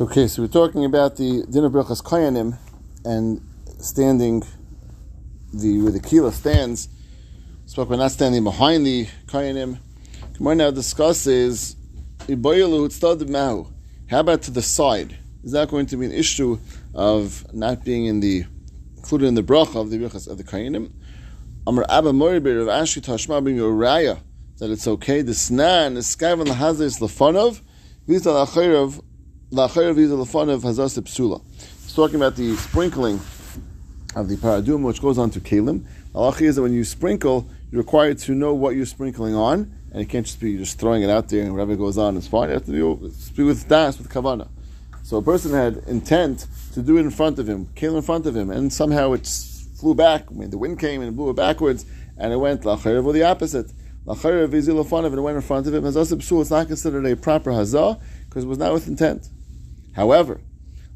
Okay, so we're talking about the dinner brachas kayanim and standing the where the kila stands. Spoke about not standing behind the kayanim. Gemara now discusses mahu. How about to the side? Is that going to be an issue of not being in the included in the bracha of the brachas of the kayanim? Amar Abba Moribir of Ashi Tashma being raya that it's okay. The snan is skavan lahazis lefanov. These are the it's talking about the sprinkling of the paradum, which goes on to kalim. Halacha is that when you sprinkle, you're required to know what you're sprinkling on, and it can't just be just throwing it out there and whatever goes on is fine. You have to be, with das, with kavana. So a person had intent to do it in front of him, kalim in front of him, and somehow it flew back. I mean, the wind came and blew it backwards, and it went lachayev or the opposite. Lachayev izilafanav, and it went in front of him. It's not considered a proper hazah because it was not with intent. However,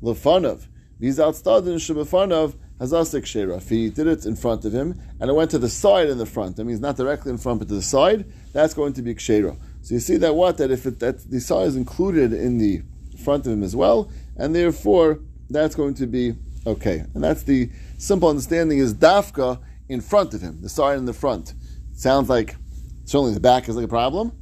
Lefanov, Vizat Stadin Shebefanov, Hazasik Shera. If he did it in front of him and it went to the side in the front, that means not directly in front but to the side, that's going to be Kshera. So you see that what? That if it, that the side is included in the front of him as well, and therefore that's going to be okay. And that's the simple understanding is Dafka in front of him, the side in the front. It sounds like certainly the back is like a problem,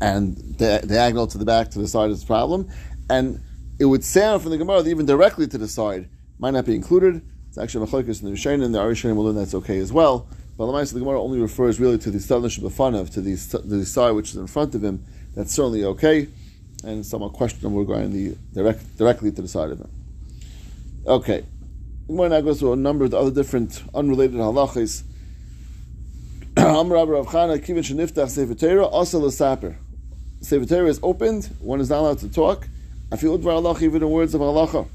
and the diagonal to the back to the side is a problem, and it would sound from the Gemara that even directly to the side might not be included. It's actually Machlokes in the Rishonim, and the Arishonim will learn that's okay as well. But the the Gemara only refers really to the Stadnish B'fanav, to the, to the side which is in front of him. That's certainly okay, and somewhat questionable regarding the direct, directly to the side of him. Okay. The Gemara now goes to a number of other different unrelated halachas. Amr Rav Chana Kivin Sheniftach also L'Saper. Sefer Torah is opened, one is not allowed to talk. Feel Dvar Allah even in words of halacha.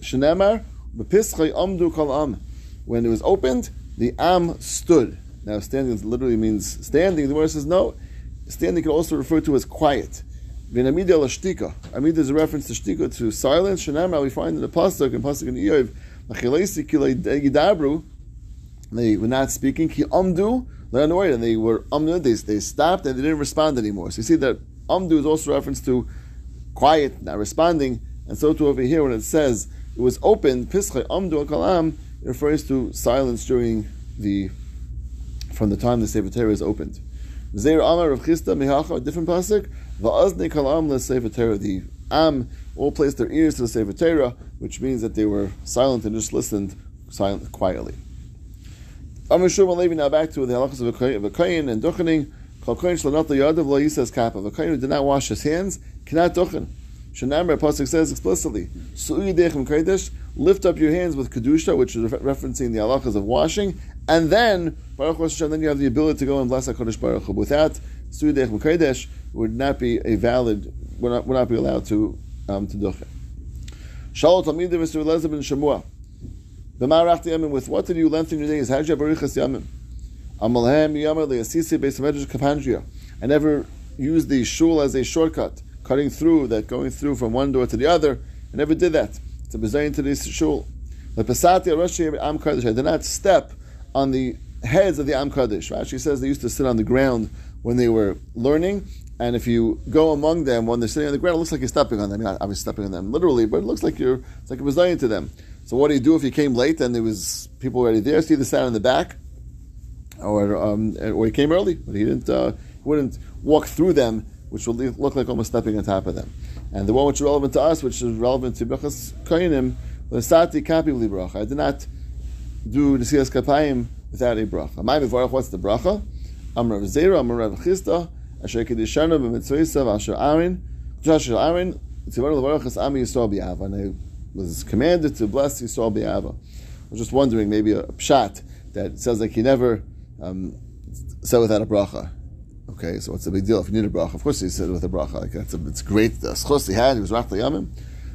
Shenemar, Bepischai Amdu Kal Am. When it was opened, the Am stood. Now, standing literally means standing. The word says no. Standing can also refer to as quiet. V'namida lashtika. Amida is a reference to shtika, to silence. Shenemar, we find in the pasuk and pasuk in Iyov, Machilesi kilei eh, yidabru. They were not speaking. Ki amdu and they were amdu. They, they stopped and they didn't respond anymore. So you see that Amdu is also reference to quiet, not responding, and so too over here when it says it was open, Pischai Amdu Kalam, it refers to silence during the from the time the Sefer Torah is opened. Zeir Amar of Chista Mihacha, a different pasuk. Va'azni Kalam le Sefer Torah. The Am all placed their ears to the Sefer Torah, which means that they were silent and just listened silent, quietly. Amar Shmuel Levi now back to the halachas of a kohen and duchening. The kohen who did not wash his hands cannot duchen. Shanamar Pasuk says explicitly, lift up your hands with kedusha, which is referencing the halachas of washing, and then Baruch Hashem, then you have the ability to go and bless Hakadosh Baruch Hu. Without suidech mekadesh, would not be a valid, would not, would not be allowed to um, to duchen. Shalom Talmidim Mr. Elazar ben Shemua. The Marach Yamim with what did you lengthen your days? How did you have Barichas Yamim? I never used the shul as a shortcut, cutting through, that going through from one door to the other. I never did that. It's a bizayin to this shul. I did not step on the heads of the Am Kaddish. Rashi says they used to sit on the ground when they were learning, and if you go among them when they're sitting on the ground, it looks like you're stepping on them. You're not obviously stepping on them literally, but it looks like you're it's like a bizayin to them. So what do you do if you came late and there was people already there? You either sat in the back, or um, or he came early, but he didn't uh, wouldn't walk through them, which will look like almost stepping on top of them. And the one which is relevant to us, which is relevant to Brachas Kainim, was Sati Kapi Bracha. I did not do the Siyas Kapayim without a bracha. My Mivarach, what's the bracha? Amr Rav Zera, Amr Rav Chisda, Asher Kedishana, B'mitzvoisav, Asher Aaron, Asher Aaron, Tzivanu Levarach Ami Yisrael B'Yava. And I was commanded to bless Yisrael B'Yava. I was just wondering, maybe a pshat that says like he never um, said without a bracha. Okay, so what's the big deal? If you need a bracha, of course he said it with a bracha. Like that's a, it's great. The schos he had, he was rach yamim.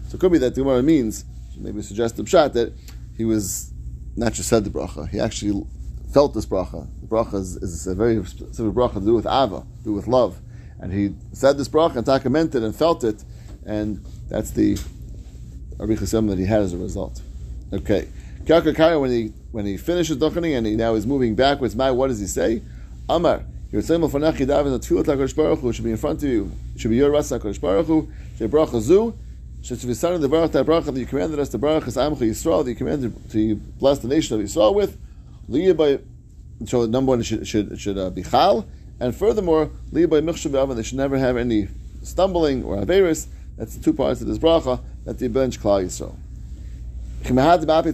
So it could be that the Gemara means maybe suggest the shot that he was not just said the bracha. He actually felt this bracha. The bracha is, is a very specific bracha to do with ava, to do with love, and he said this bracha and meant it and felt it, and that's the arichas that he had as a result. Okay. Kaya when he when he finishes duchening and he now is moving backwards, my what does he say? Amar. You're saying Mofanach Yidav and the Tfilat HaKadosh Baruch Hu should be in front of you. It should be your Rasa HaKadosh Baruch Hu. Say Bracha Zu. should Shesvisana the Baruch that bracha that you commanded us to Baruch Amcha Yisrael, that you commanded to bless the nation of Yisrael with. Liyah by so number one should should, should uh, be chal, and furthermore liyah by michshav they should never have any stumbling or averis. That's the two parts of this bracha that they bench Klal Yisrael.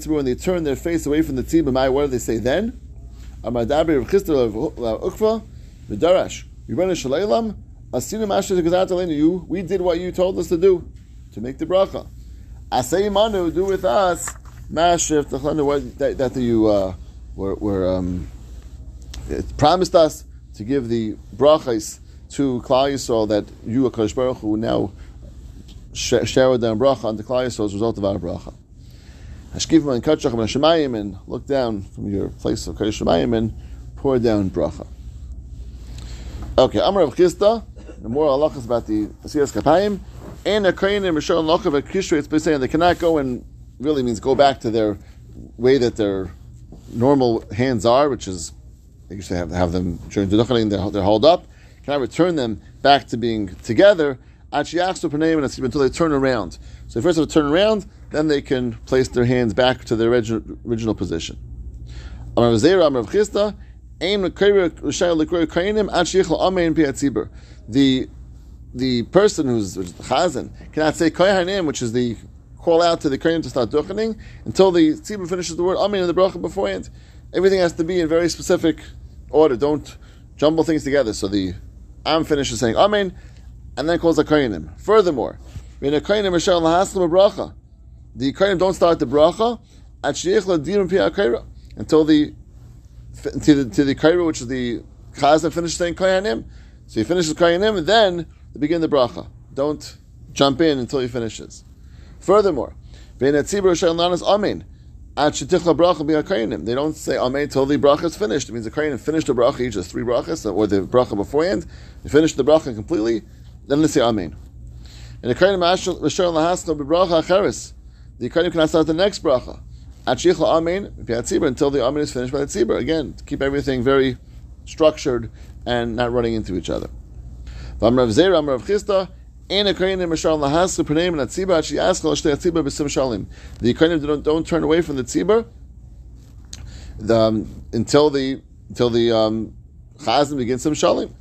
When they turn their face away from the tzibah, what do they say then? Amadabi Rav Chisda Ukva V'darash Yibana Shaleilam Asinu Masha Gazat You we did what you told us to do to make the bracha. Asay Manu do with us Masha that that you uh, were, were um, promised us to give the brachas to Klal Yisrael that you, Hakadosh Baruch Hu, now shower down bracha on the Klal Yisrael as a result of our bracha. Hashkivim and Kachach and Hashemayim and look down from your place of Kodesh Shemayim and pour down bracha. Okay, Amar of Chisda, the more halachas about the Asiyas Kapayim, and a Kohen and Rishon Lochav at Kishri, it's been saying they cannot go and really means go back to their way that their normal hands are, which is they used to have, have them during the they're, they're held up. Can I return them back to being together? Until they turn around. So first to turn around, then they can place their hands back to their original, original position. The the person who's chazan cannot say kohanim, which is the call out to the kohen to start duchening until the tzibur finishes the word amen in the bracha beforehand. Everything has to be in very specific order. Don't jumble things together. So the am finishes saying amen, and then calls the kohanim. Furthermore, in a kohanim mishal lahaslam bracha, the kohanim don't start the bracha until the to the to the kaira, which is the chazan finishes saying kohanim. So he finishes kohanim, and then they begin the bracha. Don't jump in until he finishes. Furthermore, They don't say amen till the bracha is finished. It means the kohanim finished the bracha, each has three brachas, or the bracha beforehand. They finish the bracha completely, then they say amen. And the bebracha acheres. The kohanim cannot start the next bracha. Amen until the amen is finished by the tzibur. Again, to keep everything very structured and not running into each other. V'amrav Zera, Amrav Chisda, and a kohenim mashal lahas l'paneim and atziba she asked l'shtei atziba b'sim shalim. The kohenim don't, don't turn away from the tzibur um, until the until the um, chazan begins some shalim.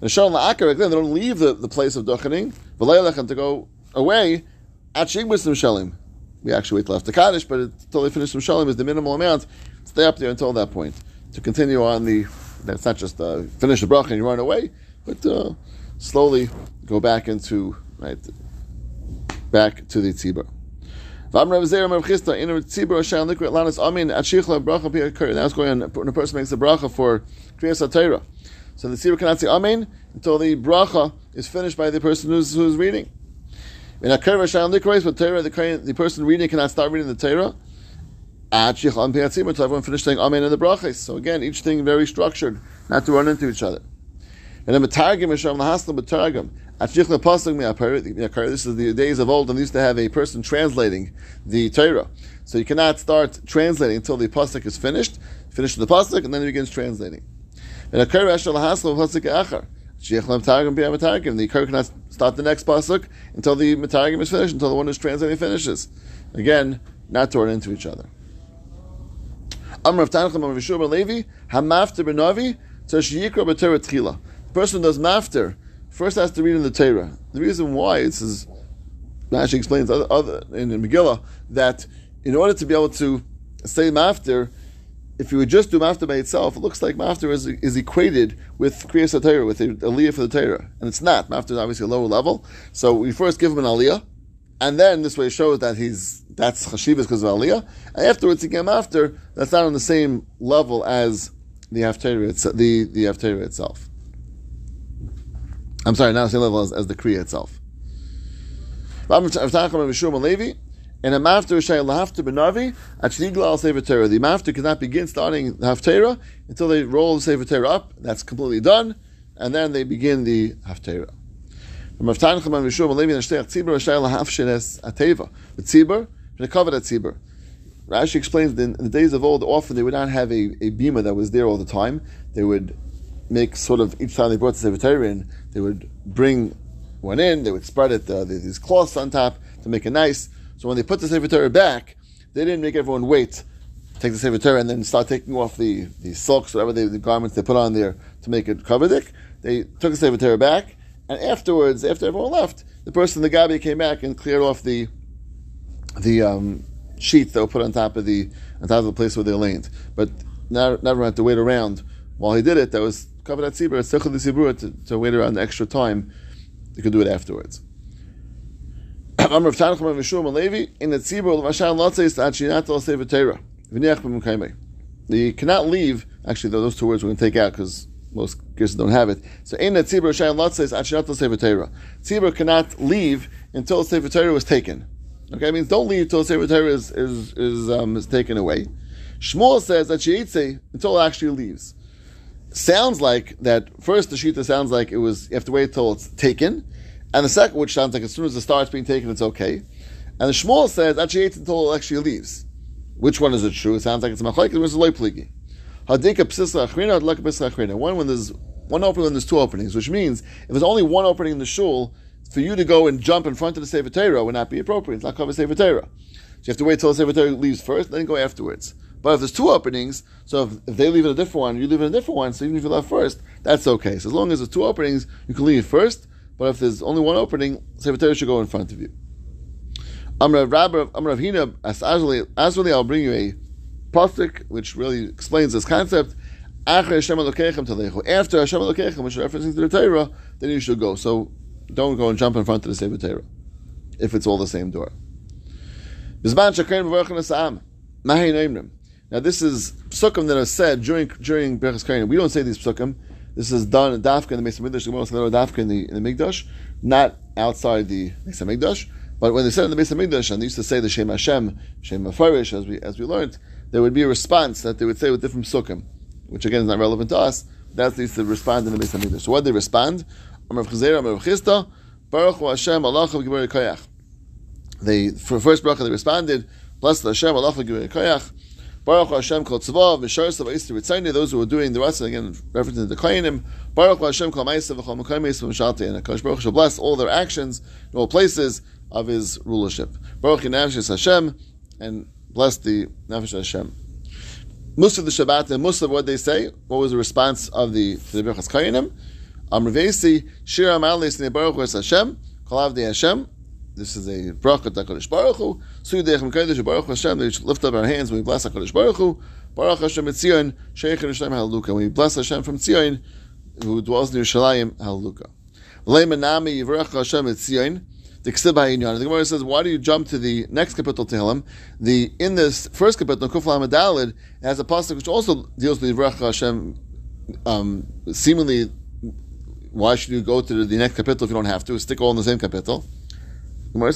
And shalim la'akar they don't leave the, the place of duchening v'leilechem to go away at shigmas some shalim. We actually wait till after kaddish, but until they finish some shalim is the minimal amount. Stay up there until that point to continue on the. That's not just uh, finish the bracha and you run away, but. Uh, slowly go back into right back to the tzibur. Now it's going on when a person makes a bracha for Kriyas HaTorah. So the tzibur cannot say Amen until the bracha is finished by the person who's, who's reading. In a Likra, but Torah, the, person reading cannot start reading the Torah until everyone finishes saying Amen in the brachas. So again, each thing very structured, not to run into each other. And then Matargim Hashem Lahaslam Matargim. This is the days of old, and they used to have a person translating the Torah. So you cannot start translating until the pasuk is finished. Finish the pasuk, and then he begins translating. And Akar Hashem Lahaslam Pasuk Achar. The Akar cannot start the next pasuk until the Matargim is finished, until the one who's translating finishes. Again, not torn into each other. Amr of Tanachim of Yeshua Levi, Hamafter Benavi, Tashiyikra B'Torah Tchila person does mafter first has to read in the Torah. The reason why is, is Rashi explains other, other, in, in Megillah that in order to be able to say mafter, if you would just do mafter by itself, it looks like mafter is, is equated with kriyas Torah, with a aliyah for the Torah, and it's not. Mafter is obviously a lower level, so we first give him an aliyah, and then this way it shows that he's that's chashivas because of aliyah, and afterwards came after that's not on the same level as the haftarah, the the haftarah itself. I'm sorry, not the same level as, as the Kriya itself. And a mafter shayel lahafter benavi at shnigla al sefer Torah. The mafter cannot begin starting the haftarah until they roll the sefer Torah up. That's completely done, and then they begin the haftarah. The tzibur, the covered tzibur. Rashi explains that in the days of old, often they would not have a, a bima that was there all the time. They would make sort of each time they brought the Sefer in, they would bring one in, they would spread it, uh, these cloths on top, to make it nice. So when they put the Sefer Torah back, they didn't make everyone wait, take the Sefer Torah, and then start taking off the, the silks, whatever they, the garments they put on there to make it coverdick. They took the Sefer Torah back, and afterwards, after everyone left, the person, the gabbai, came back and cleared off the the um, sheets that were put on top of the on top of the place where they leaned. But never had to wait around while he did it. That was covered at Sibur, to, to wait around the extra time. You could do it afterwards. Amr of Tanachim and Mishum and Levi in the Tzibur Lavashan Lotzeis Achinatel Sefer Torah. V'niach b'mukayme. You cannot leave. Actually, those two words we're going to take out because most kids don't have it. So in the Tzibur Shan Lotzeis Achinatel Sefer Torah. Tzibur cannot leave until Sefer Torah was taken. Okay, it means don't leave until Sefer Torah is is is, um, is taken away. Shmuel says that Sheitze until it actually leaves. Sounds like that first the Shita sounds like it was you have to wait until it's taken, and the second which sounds like as soon as the start's being taken it's okay. And the Shmuel says that Sheitze until it actually leaves. Which one is it true? It sounds like it's Machlaik versus Loy Pligi. Hadika Psisla Achrina, Hadlaka Psisla Achrina. One when there's one opening when there's two openings, which means if there's only one opening in the shul, for you to go and jump in front of the Sefer Torah would not be appropriate. It's not covered Sefer Torah. So you have to wait till the Sefer Torah leaves first, then go afterwards. But if there's two openings, so if, if, they leave in a different one, you leave in a different one, so even if you left first, that's okay. So as long as there's two openings, you can leave first, but if there's only one opening, Sefer Torah should go in front of you. Amr Rabbi, Amr Hina, I'll bring you a pasuk which really explains this concept. After Hashem Elokechem, which is referencing to the Torah, then you should go. So don't go and jump in front of the Sefer Torah if it's all the same door. Now this is psukim that are said during during Berachas Kohen. We don't say these psukim. This is done in Dafka in the Mesa Gemara Dafka in the in the Mikdash, not outside the Mesa Mikdash. But when they said in the Mesa Mikdash and they used to say the Shem Hashem, Shem Mefarish, as we as we learned, there would be a response that they would say with different psukim, which again is not relevant to us. That's they used to respond in the Mesa Mikdash. So what they respond? They, for first bracha, they responded, Blessed Hashem, Allah Gibar Koyach. Baruch Hashem Kol Tzvav, V'Shar Sav Easter Ritzayne, those who are doing the rest, again, referencing the Koyanim, Baruch Hashem Kol Ma'isa V'Chol Mekayim Eis V'Mshalti, and HaKadosh Baruch shall bless all their actions in all places of His rulership. Baruch Nefesh Hashem, and bless the Nefesh Hashem. Musa the Shabbat, and Musa, what they say, what was the response of the, the Birchas Koyanim? Amrvesi Shir Amalis Baruch Hashem Kol Avdei Hashem. This is a bracha to Hakadosh Baruch Hu. Sudei Echem Kodesh Baruch Hashem. We lift up our hands when we bless Hakadosh Baruch Hu. Baruch Hashem Etzion Sheikh Yerushalayim Hallelujah. We bless Hashem from Tzion, who dwells near Yerushalayim Hallelujah. Leimanami Yivrach Hashem Etzion. The The Gemara says, why do you jump to the next kapitel Tehillim? The in this first kapitel, Kufla Hamadalid, has a pasuk which also deals with Yivrach Hashem, um, seemingly why should you go to the next kapitel if you don't have to? Stick all in the same kapitel. The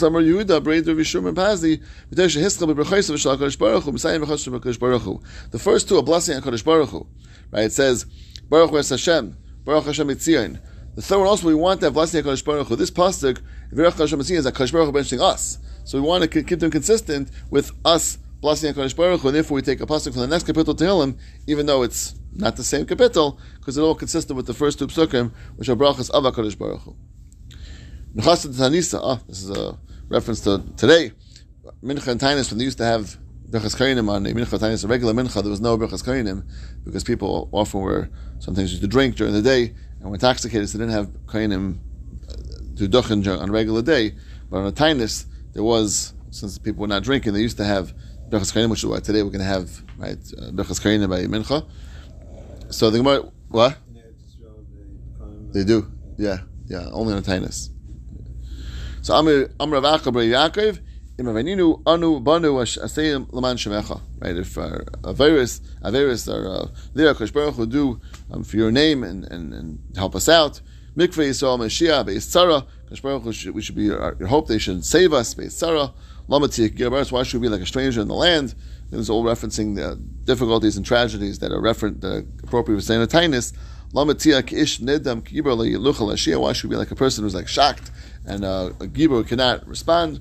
first two are blessing HaKadosh Baruch Hu. Right? It says, Baruch Hu Hashem, Baruch Hashem Etzion. The third one also, we want that blessing HaKadosh Baruch Hu. This pasuk, Baruch Hashem Etzion, is HaKadosh Baruch Hu benching us. So we want to keep them consistent with us blessing HaKadosh Baruch Hu, and therefore we take a pasuk from the next kapitel to Tehillim, even though it's not the same kapitel, because it all consistent with the first two psukim, which are brachas of HaKadosh Baruch Hu. Tanisa, ah, this is a reference to today. Mincha and Tainus, when they used to have Berachas Kainim on a Mincha Tainus, a regular Mincha, there was no Berachas Kainim, because people often were, sometimes used to drink during the day, and were intoxicated, so they didn't have Kainim uh, to duchen on a regular day. But on a Tainus, there was, since people were not drinking, they used to have Berachas Kainim, which is why today we're going to have, right, uh, Berachas Kainim by Mincha. So the Gemara, what? They do, yeah, yeah, only on a tinus. So Amr Amr Avacha Bar Yaakov, Imavaninu Anu Banu Asayim Laman Shemecha. Right, if uh, a virus, a virus, uh, there Kosh Baruch do um, for your name and, and, and help us out. Mikveh Yisrael Mashiach Beis Tzara. Kosh Baruch we should, be our, your hope. They should save us Beis Tzara. Lamatik Gerbaris. Why should we be like a stranger in the land? It was all referencing the difficulties and tragedies that are referent, the appropriate for saying Lamatziak ish nedam gibor leluchal hashia. Why should we be like a person who's like shocked and uh, a gibor cannot respond?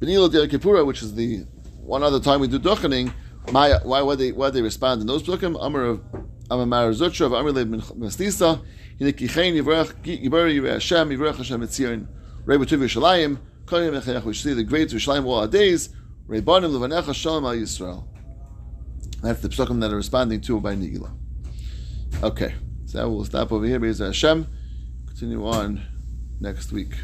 Benila de which is the one other time we do duchening, why why they why they respond in those duchim? Amar of Amar Zutra of Amar le Mestisa. Hinikichein yivrach gibor yivrach Hashem yivrach Hashem etzion. Rebbe Tuvi Shalayim Koyim Echayach. We see the great Shalayim all our days. Rebanim levanecha shalom al Yisrael. That's the psukim that are responding to by Nigila. Okay that will stop over here. Be'ez Hashem. Continue on next week.